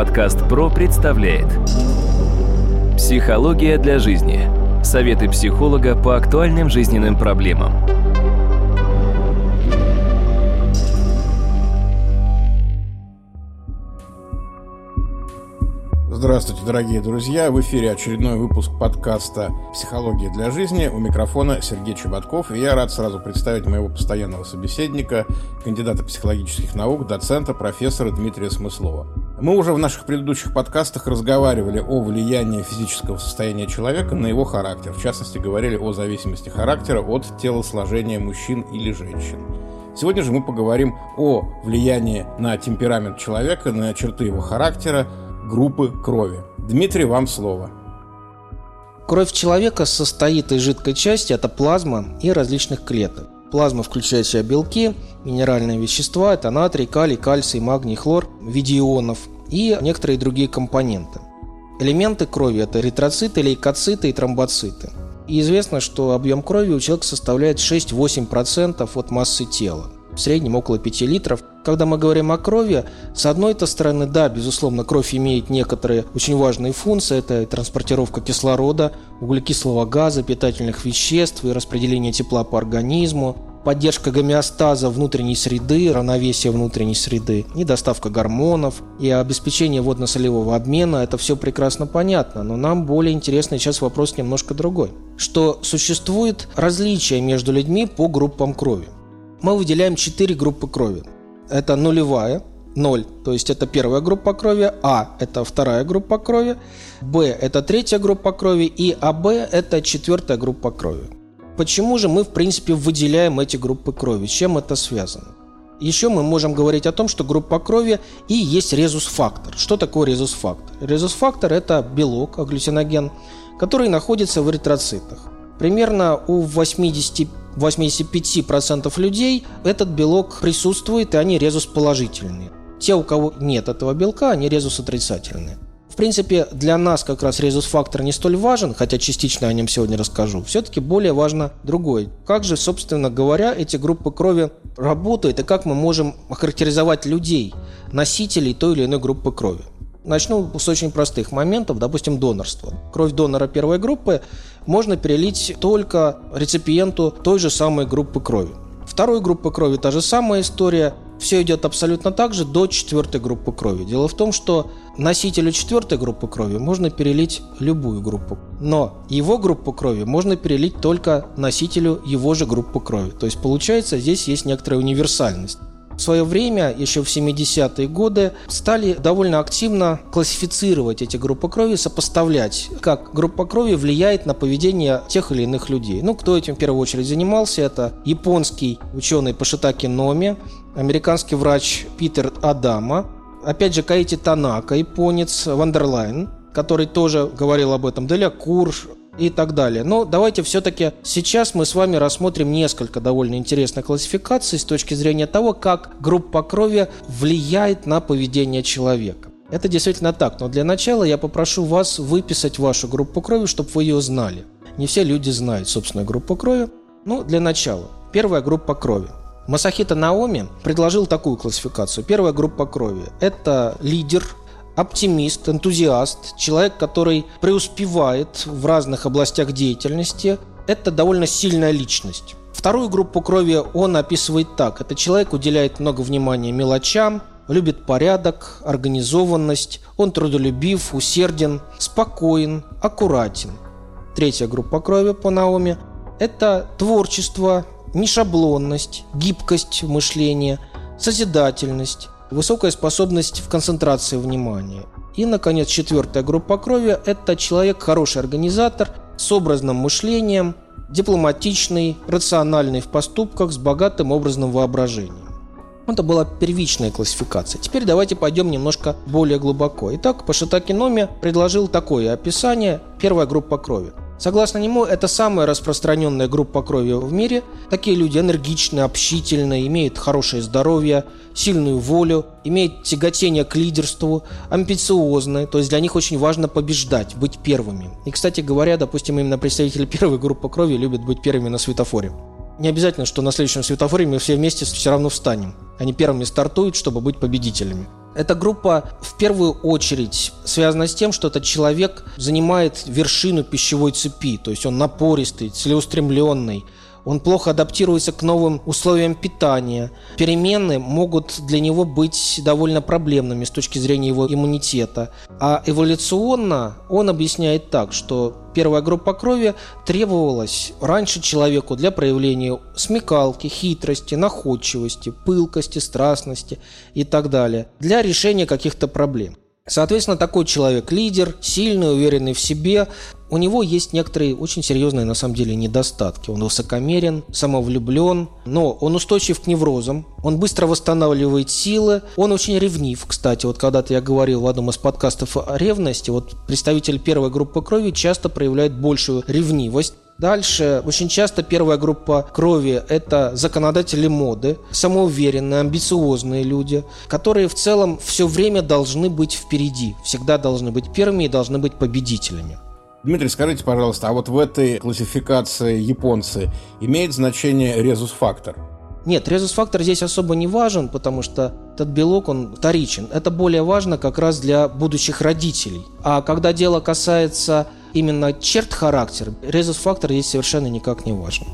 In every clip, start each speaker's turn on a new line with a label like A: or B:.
A: Подкаст ПРО представляет Психология для жизни. Советы психолога по актуальным жизненным проблемам.
B: Здравствуйте, дорогие друзья! В эфире очередной выпуск подкаста «Психология для жизни». У микрофона Сергей Чеботков. И я рад сразу представить моего постоянного собеседника, кандидата психологических наук, доцента, профессора Дмитрия Смыслова. Мы уже в наших предыдущих подкастах разговаривали о влиянии физического состояния человека на его характер. В частности, говорили о зависимости характера от телосложения мужчин или женщин. Сегодня же мы поговорим о влиянии на темперамент человека, на черты его характера, группы крови. Дмитрий, вам слово.
C: Кровь человека состоит из жидкой части, это плазма и различных клеток. Плазма включает в себя белки, минеральные вещества, это натрий, калий, кальций, магний, хлор в виде ионов и некоторые другие компоненты. Элементы крови – это эритроциты, лейкоциты и тромбоциты. И известно, что объем крови у человека составляет 6-8% от массы тела. В среднем около 5 литров когда мы говорим о крови, с одной-то стороны, да, безусловно, кровь имеет некоторые очень важные функции. Это транспортировка кислорода, углекислого газа, питательных веществ и распределение тепла по организму, поддержка гомеостаза внутренней среды, равновесие внутренней среды и доставка гормонов, и обеспечение водно-солевого обмена. Это все прекрасно понятно, но нам более интересный сейчас вопрос немножко другой. Что существует различия между людьми по группам крови. Мы выделяем четыре группы крови это нулевая, 0, то есть это первая группа крови, А – это вторая группа крови, Б – это третья группа крови и АБ – это четвертая группа крови. Почему же мы, в принципе, выделяем эти группы крови? С чем это связано? Еще мы можем говорить о том, что группа крови и есть резус-фактор. Что такое резус-фактор? Резус-фактор – это белок, агглютиноген, который находится в эритроцитах. Примерно у 80 85% людей этот белок присутствует, и они резус положительные. Те, у кого нет этого белка, они резус отрицательные. В принципе, для нас как раз резус-фактор не столь важен, хотя частично о нем сегодня расскажу. Все-таки более важно другое. Как же, собственно говоря, эти группы крови работают и как мы можем охарактеризовать людей, носителей той или иной группы крови. Начну с очень простых моментов, допустим, донорство. Кровь донора первой группы можно перелить только реципиенту той же самой группы крови. Второй группы крови та же самая история. Все идет абсолютно так же до четвертой группы крови. Дело в том, что носителю четвертой группы крови можно перелить любую группу. Но его группу крови можно перелить только носителю его же группы крови. То есть получается здесь есть некоторая универсальность. В свое время, еще в 70-е годы, стали довольно активно классифицировать эти группы крови, сопоставлять, как группа крови влияет на поведение тех или иных людей. Ну, кто этим в первую очередь занимался, это японский ученый Тошитака Номи, американский врач Питер д'Адамо, опять же Каити Танака, японец Вандерлайн, который тоже говорил об этом, Деля Кур, и так далее. Но давайте все-таки сейчас мы с вами рассмотрим несколько довольно интересных классификаций с точки зрения того, как группа крови влияет на поведение человека. Это действительно так, но для начала я попрошу вас выписать вашу группу крови, чтобы вы ее знали. Не все люди знают собственную группу крови. Ну, для начала. Первая группа крови. Масахита Наоми предложил такую классификацию. Первая группа крови – это лидер, оптимист, энтузиаст, человек, который преуспевает в разных областях деятельности. Это довольно сильная личность. Вторую группу крови он описывает так. Это человек уделяет много внимания мелочам, любит порядок, организованность, он трудолюбив, усерден, спокоен, аккуратен. Третья группа крови по Наоми – это творчество, нешаблонность, гибкость мышления, созидательность, высокая способность в концентрации внимания. И, наконец, четвертая группа крови – это человек хороший организатор, с образным мышлением, дипломатичный, рациональный в поступках, с богатым образным воображением. Это была первичная классификация. Теперь давайте пойдем немножко более глубоко. Итак, Пашитаки Номи предложил такое описание «Первая группа крови». Согласно нему, это самая распространенная группа крови в мире. Такие люди энергичны, общительны, имеют хорошее здоровье, сильную волю, имеют тяготение к лидерству, амбициозны, то есть для них очень важно побеждать, быть первыми. И, кстати говоря, допустим, именно представители первой группы крови любят быть первыми на светофоре. Не обязательно, что на следующем светофоре мы все вместе все равно встанем. Они первыми стартуют, чтобы быть победителями. Эта группа в первую очередь связана с тем, что этот человек занимает вершину пищевой цепи, то есть он напористый, целеустремленный, он плохо адаптируется к новым условиям питания. Перемены могут для него быть довольно проблемными с точки зрения его иммунитета. А эволюционно он объясняет так, что первая группа крови требовалась раньше человеку для проявления смекалки, хитрости, находчивости, пылкости, страстности и так далее, для решения каких-то проблем. Соответственно, такой человек лидер, сильный, уверенный в себе. У него есть некоторые очень серьезные на самом деле недостатки. Он высокомерен, самовлюблен, но он устойчив к неврозам, он быстро восстанавливает силы, он очень ревнив. Кстати, вот когда-то я говорил в одном из подкастов о ревности, вот представитель первой группы крови часто проявляет большую ревнивость, Дальше очень часто первая группа крови – это законодатели моды, самоуверенные, амбициозные люди, которые в целом все время должны быть впереди, всегда должны быть первыми и должны быть победителями.
B: Дмитрий, скажите, пожалуйста, а вот в этой классификации японцы имеет значение резус-фактор?
C: Нет, резус-фактор здесь особо не важен, потому что этот белок, он вторичен. Это более важно как раз для будущих родителей. А когда дело касается именно черт характера, резус-фактор здесь совершенно никак не важен.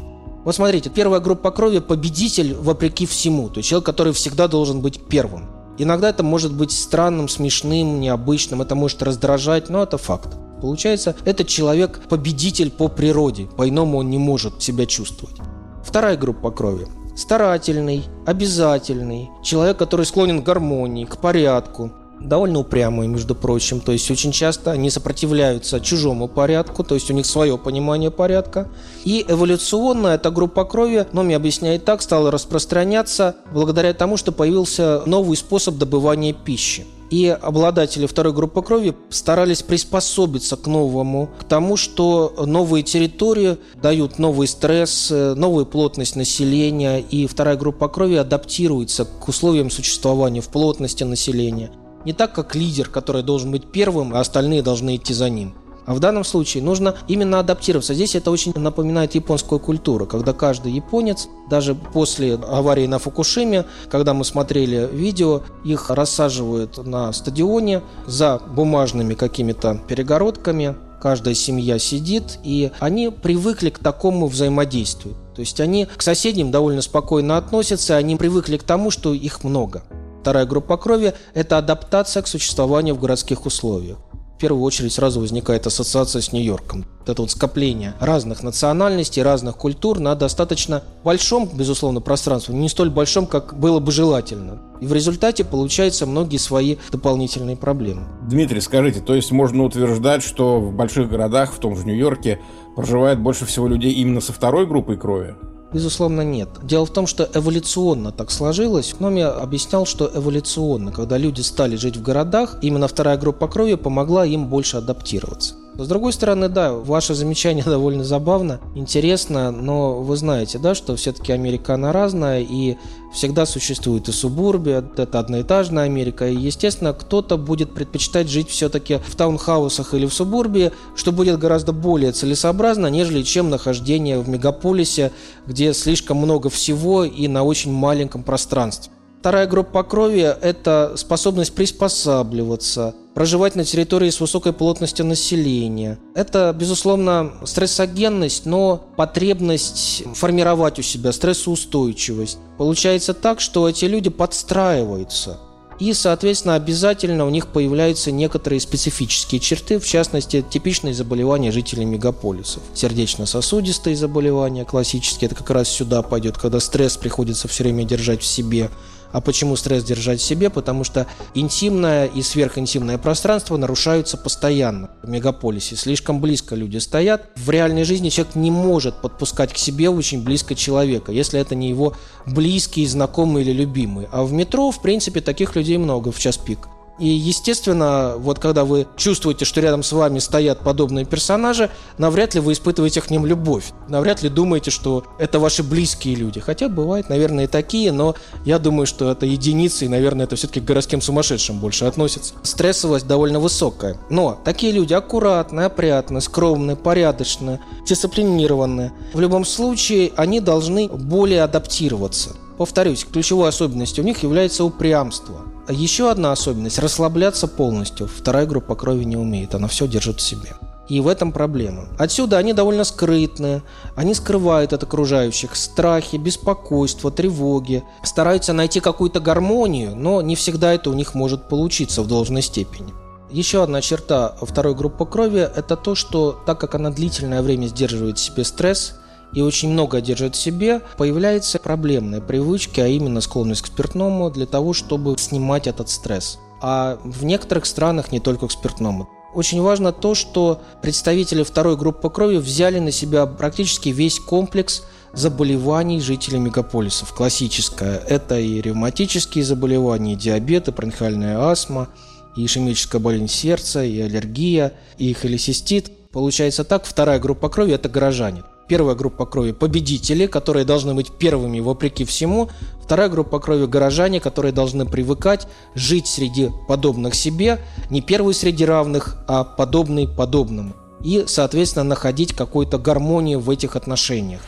C: Вот смотрите, первая группа крови – победитель вопреки всему, то есть человек, который всегда должен быть первым. Иногда это может быть странным, смешным, необычным, это может раздражать, но это факт. Получается, этот человек победитель по природе, по-иному он не может себя чувствовать. Вторая группа крови – старательный, обязательный, человек, который склонен к гармонии, к порядку, довольно упрямые, между прочим. То есть очень часто они сопротивляются чужому порядку, то есть у них свое понимание порядка. И эволюционно эта группа крови, Номи объясняет так, стала распространяться благодаря тому, что появился новый способ добывания пищи. И обладатели второй группы крови старались приспособиться к новому, к тому, что новые территории дают новый стресс, новую плотность населения, и вторая группа крови адаптируется к условиям существования в плотности населения – не так, как лидер, который должен быть первым, а остальные должны идти за ним. А в данном случае нужно именно адаптироваться. Здесь это очень напоминает японскую культуру, когда каждый японец, даже после аварии на Фукушиме, когда мы смотрели видео, их рассаживают на стадионе за бумажными какими-то перегородками, каждая семья сидит, и они привыкли к такому взаимодействию. То есть они к соседям довольно спокойно относятся, они привыкли к тому, что их много. Вторая группа крови – это адаптация к существованию в городских условиях. В первую очередь сразу возникает ассоциация с Нью-Йорком. Это вот скопление разных национальностей, разных культур на достаточно большом, безусловно, пространстве, не столь большом, как было бы желательно. И в результате получаются многие свои дополнительные проблемы.
B: Дмитрий, скажите, то есть можно утверждать, что в больших городах, в том же Нью-Йорке, проживает больше всего людей именно со второй группой крови?
C: Безусловно, нет. Дело в том, что эволюционно так сложилось. Номи объяснял, что эволюционно, когда люди стали жить в городах, именно вторая группа крови помогла им больше адаптироваться. С другой стороны, да, ваше замечание довольно забавно, интересно, но вы знаете, да, что все-таки Америка, она разная, и всегда существует и субурбия, это одноэтажная Америка, и, естественно, кто-то будет предпочитать жить все-таки в таунхаусах или в субурбии, что будет гораздо более целесообразно, нежели чем нахождение в мегаполисе, где слишком много всего и на очень маленьком пространстве. Вторая группа крови – это способность приспосабливаться, проживать на территории с высокой плотностью населения. Это, безусловно, стрессогенность, но потребность формировать у себя стрессоустойчивость. Получается так, что эти люди подстраиваются. И, соответственно, обязательно у них появляются некоторые специфические черты, в частности, типичные заболевания жителей мегаполисов. Сердечно-сосудистые заболевания классические, это как раз сюда пойдет, когда стресс приходится все время держать в себе. А почему стресс держать в себе? Потому что интимное и сверхинтимное пространство нарушаются постоянно в мегаполисе. Слишком близко люди стоят. В реальной жизни человек не может подпускать к себе очень близко человека, если это не его близкий, знакомый или любимый. А в метро, в принципе, таких людей много в час пик. И, естественно, вот когда вы чувствуете, что рядом с вами стоят подобные персонажи, навряд ли вы испытываете к ним любовь. Навряд ли думаете, что это ваши близкие люди. Хотя бывают, наверное, и такие, но я думаю, что это единицы, и, наверное, это все-таки к городским сумасшедшим больше относится. Стрессовость довольно высокая. Но такие люди аккуратные, опрятные, скромные, порядочные, дисциплинированные. В любом случае, они должны более адаптироваться. Повторюсь, ключевой особенностью у них является упрямство. Еще одна особенность – расслабляться полностью. Вторая группа крови не умеет, она все держит в себе. И в этом проблема. Отсюда они довольно скрытные, они скрывают от окружающих страхи, беспокойство, тревоги, стараются найти какую-то гармонию, но не всегда это у них может получиться в должной степени. Еще одна черта второй группы крови – это то, что так как она длительное время сдерживает в себе стресс и очень много держит в себе, появляются проблемные привычки, а именно склонность к спиртному для того, чтобы снимать этот стресс. А в некоторых странах не только к спиртному. Очень важно то, что представители второй группы крови взяли на себя практически весь комплекс заболеваний жителей мегаполисов. Классическое – это и ревматические заболевания, и диабет, и бронхиальная астма, и ишемическая болезнь сердца, и аллергия, и холецистит. Получается так, вторая группа крови – это горожане. Первая группа крови – победители, которые должны быть первыми вопреки всему. Вторая группа крови – горожане, которые должны привыкать жить среди подобных себе, не первый среди равных, а подобный подобному. И, соответственно, находить какую-то гармонию в этих отношениях.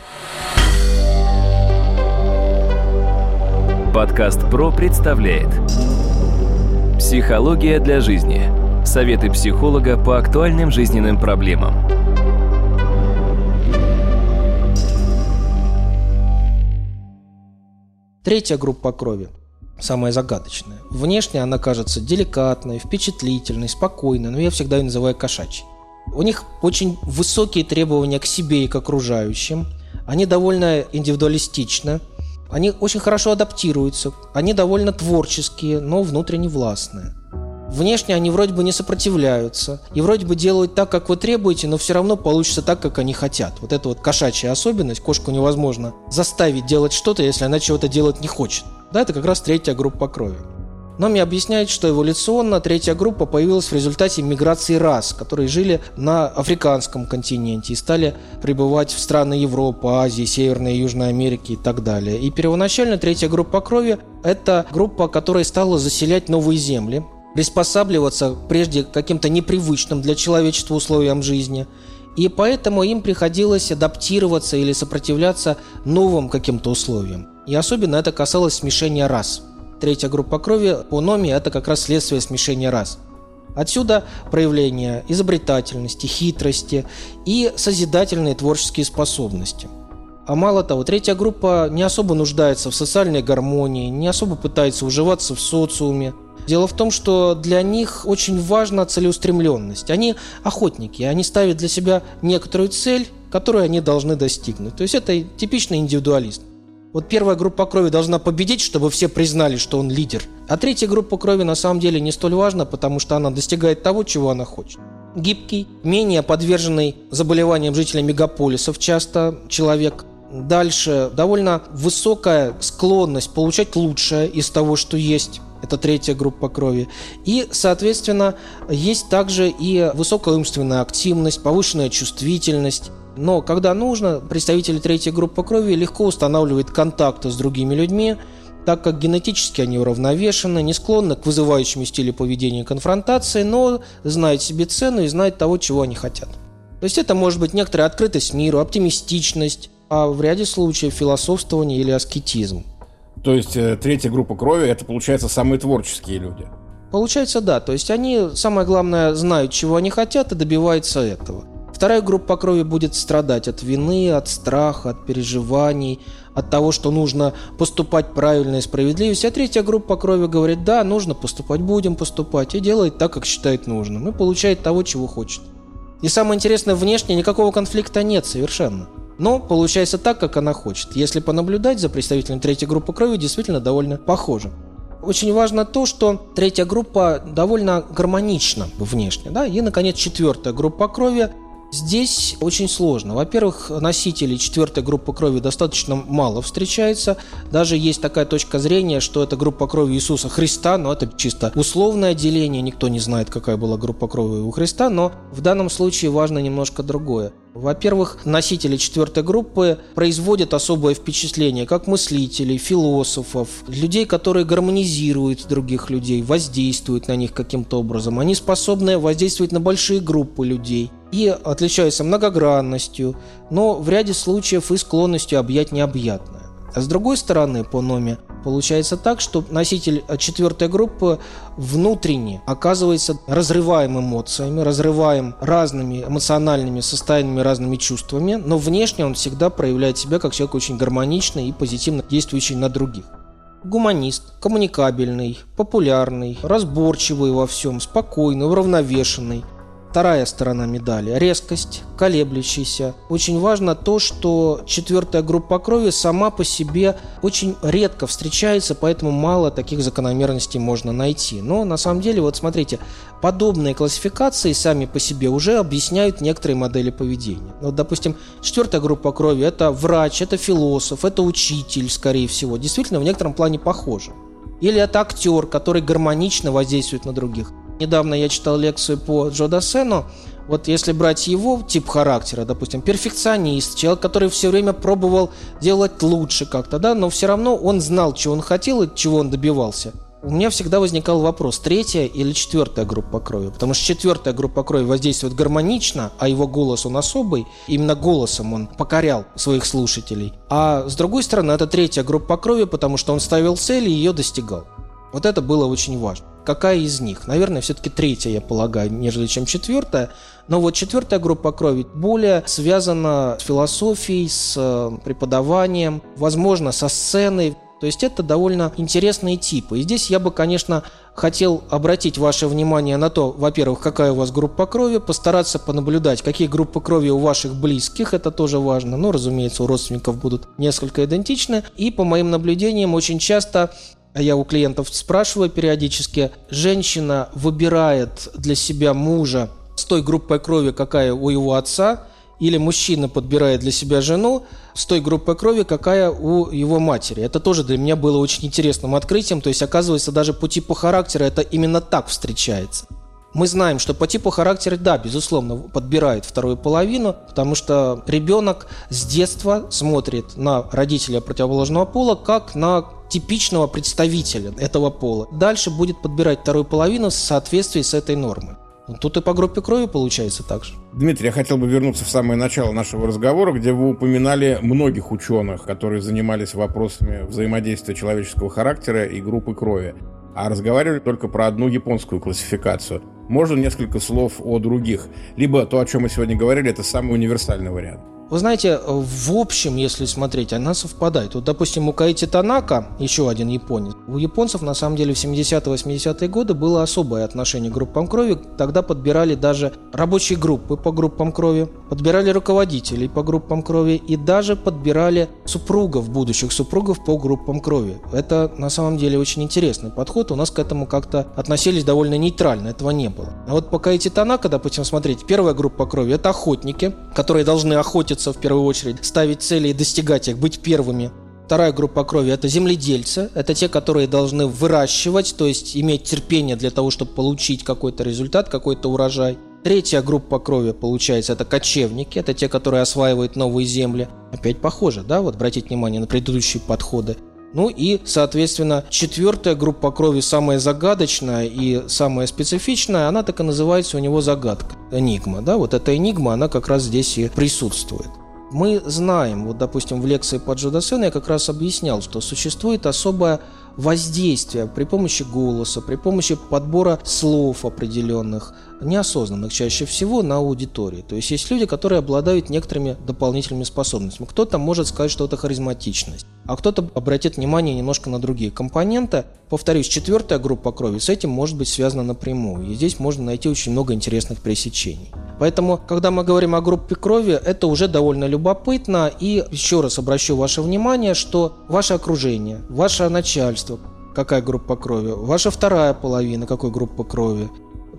A: Подкаст ПРО представляет Психология для жизни. Советы психолога по актуальным жизненным проблемам.
C: Третья группа крови самая загадочная. Внешне она кажется деликатной, впечатлительной, спокойной, но я всегда ее называю кошачьей. У них очень высокие требования к себе и к окружающим. Они довольно индивидуалистичны. Они очень хорошо адаптируются. Они довольно творческие, но внутренне властные. Внешне они вроде бы не сопротивляются и вроде бы делают так, как вы требуете, но все равно получится так, как они хотят. Вот это вот кошачья особенность. Кошку невозможно заставить делать что-то, если она чего-то делать не хочет. Да, это как раз третья группа крови. Но мне объясняют, что эволюционно третья группа появилась в результате миграции рас, которые жили на африканском континенте и стали прибывать в страны Европы, Азии, Северной и Южной Америки и так далее. И первоначально третья группа крови – это группа, которая стала заселять новые земли, приспосабливаться прежде к каким-то непривычным для человечества условиям жизни. И поэтому им приходилось адаптироваться или сопротивляться новым каким-то условиям. И особенно это касалось смешения рас. Третья группа крови по номе – это как раз следствие смешения рас. Отсюда проявление изобретательности, хитрости и созидательные творческие способности. А мало того, третья группа не особо нуждается в социальной гармонии, не особо пытается уживаться в социуме – Дело в том, что для них очень важна целеустремленность. Они охотники, они ставят для себя некоторую цель, которую они должны достигнуть. То есть это типичный индивидуалист. Вот первая группа крови должна победить, чтобы все признали, что он лидер. А третья группа крови на самом деле не столь важна, потому что она достигает того, чего она хочет. Гибкий, менее подверженный заболеваниям жителей мегаполисов часто человек. Дальше довольно высокая склонность получать лучшее из того, что есть это третья группа крови. И, соответственно, есть также и высокая умственная активность, повышенная чувствительность. Но когда нужно, представители третьей группы крови легко устанавливают контакты с другими людьми, так как генетически они уравновешены, не склонны к вызывающему стилю поведения конфронтации, но знают себе цену и знают того, чего они хотят. То есть это может быть некоторая открытость миру, оптимистичность, а в ряде случаев философствование или аскетизм.
B: То есть э, третья группа крови это получается самые творческие люди.
C: Получается, да. То есть они, самое главное, знают, чего они хотят и добиваются этого. Вторая группа крови будет страдать от вины, от страха, от переживаний, от того, что нужно поступать правильно и справедливо. А третья группа крови говорит, да, нужно поступать, будем поступать, и делает так, как считает нужным, и получает того, чего хочет. И самое интересное, внешне никакого конфликта нет совершенно. Но получается так, как она хочет. Если понаблюдать за представителем третьей группы крови, действительно довольно похоже. Очень важно то, что третья группа довольно гармонична внешне. Да? И, наконец, четвертая группа крови Здесь очень сложно. Во-первых, носителей четвертой группы крови достаточно мало встречается. Даже есть такая точка зрения, что это группа крови Иисуса Христа, но это чисто условное деление. Никто не знает, какая была группа крови у Христа, но в данном случае важно немножко другое. Во-первых, носители четвертой группы производят особое впечатление как мыслителей, философов, людей, которые гармонизируют других людей, воздействуют на них каким-то образом. Они способны воздействовать на большие группы людей и отличаются многогранностью, но в ряде случаев и склонностью объять необъятное. А с другой стороны, по номе, получается так, что носитель четвертой группы внутренне оказывается разрываем эмоциями, разрываем разными эмоциональными состояниями, разными чувствами, но внешне он всегда проявляет себя как человек очень гармоничный и позитивно действующий на других. Гуманист, коммуникабельный, популярный, разборчивый во всем, спокойный, уравновешенный – Вторая сторона медали – резкость, колеблющийся. Очень важно то, что четвертая группа крови сама по себе очень редко встречается, поэтому мало таких закономерностей можно найти. Но на самом деле, вот смотрите, подобные классификации сами по себе уже объясняют некоторые модели поведения. Вот, допустим, четвертая группа крови – это врач, это философ, это учитель, скорее всего. Действительно, в некотором плане похоже. Или это актер, который гармонично воздействует на других. Недавно я читал лекцию по Джо Дассену. Вот если брать его тип характера, допустим, перфекционист, человек, который все время пробовал делать лучше как-то, да, но все равно он знал, чего он хотел и чего он добивался. У меня всегда возникал вопрос, третья или четвертая группа крови. Потому что четвертая группа крови воздействует гармонично, а его голос он особый. Именно голосом он покорял своих слушателей. А с другой стороны, это третья группа крови, потому что он ставил цель и ее достигал. Вот это было очень важно какая из них. Наверное, все-таки третья, я полагаю, нежели чем четвертая. Но вот четвертая группа крови более связана с философией, с э, преподаванием, возможно, со сценой. То есть это довольно интересные типы. И здесь я бы, конечно, хотел обратить ваше внимание на то, во-первых, какая у вас группа крови, постараться понаблюдать, какие группы крови у ваших близких, это тоже важно. Но, разумеется, у родственников будут несколько идентичны. И по моим наблюдениям, очень часто я у клиентов спрашиваю периодически, женщина выбирает для себя мужа с той группой крови, какая у его отца, или мужчина подбирает для себя жену с той группой крови, какая у его матери. Это тоже для меня было очень интересным открытием. То есть, оказывается, даже по типу характера это именно так встречается. Мы знаем, что по типу характера, да, безусловно, подбирает вторую половину, потому что ребенок с детства смотрит на родителя противоположного пола как на типичного представителя этого пола. Дальше будет подбирать вторую половину в соответствии с этой нормой. Тут и по группе крови получается так же.
B: Дмитрий, я хотел бы вернуться в самое начало нашего разговора, где вы упоминали многих ученых, которые занимались вопросами взаимодействия человеческого характера и группы крови, а разговаривали только про одну японскую классификацию. Можно несколько слов о других? Либо то, о чем мы сегодня говорили, это самый универсальный вариант.
C: Вы знаете, в общем, если смотреть, она совпадает. Вот, допустим, у Каити Танака, еще один японец, у японцев на самом деле в 70-80-е годы было особое отношение к группам крови. Тогда подбирали даже рабочие группы по группам крови, подбирали руководителей по группам крови и даже подбирали супругов, будущих супругов по группам крови. Это на самом деле очень интересный подход. У нас к этому как-то относились довольно нейтрально, этого не было. А вот по Каити Танака, допустим, смотрите, первая группа крови – это охотники, которые должны охотиться охотиться в первую очередь, ставить цели и достигать их, быть первыми. Вторая группа крови – это земледельцы. Это те, которые должны выращивать, то есть иметь терпение для того, чтобы получить какой-то результат, какой-то урожай. Третья группа крови, получается, это кочевники. Это те, которые осваивают новые земли. Опять похоже, да? Вот обратить внимание на предыдущие подходы. Ну и, соответственно, четвертая группа крови, самая загадочная и самая специфичная, она так и называется у него загадка, энигма. Да? Вот эта энигма, она как раз здесь и присутствует. Мы знаем, вот, допустим, в лекции по Джудасену я как раз объяснял, что существует особое воздействие при помощи голоса, при помощи подбора слов определенных, неосознанных чаще всего на аудитории. То есть есть люди, которые обладают некоторыми дополнительными способностями. Кто-то может сказать, что это харизматичность, а кто-то обратит внимание немножко на другие компоненты. Повторюсь, четвертая группа крови с этим может быть связана напрямую. И здесь можно найти очень много интересных пересечений. Поэтому, когда мы говорим о группе крови, это уже довольно любопытно. И еще раз обращу ваше внимание, что ваше окружение, ваше начальство, какая группа крови, ваша вторая половина, какой группа крови,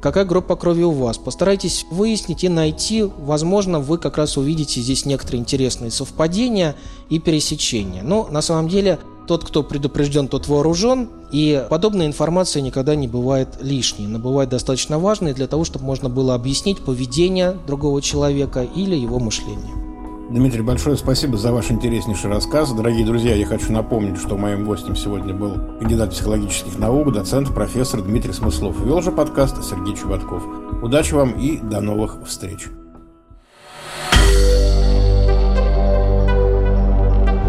C: какая группа крови у вас. Постарайтесь выяснить и найти. Возможно, вы как раз увидите здесь некоторые интересные совпадения и пересечения. Но на самом деле тот, кто предупрежден, тот вооружен, и подобная информация никогда не бывает лишней, но бывает достаточно важной для того, чтобы можно было объяснить поведение другого человека или его мышление.
B: Дмитрий, большое спасибо за ваш интереснейший рассказ. Дорогие друзья, я хочу напомнить, что моим гостем сегодня был кандидат психологических наук, доцент, профессор Дмитрий Смыслов. Вел же подкаст Сергей Чеботков. Удачи вам и до новых встреч.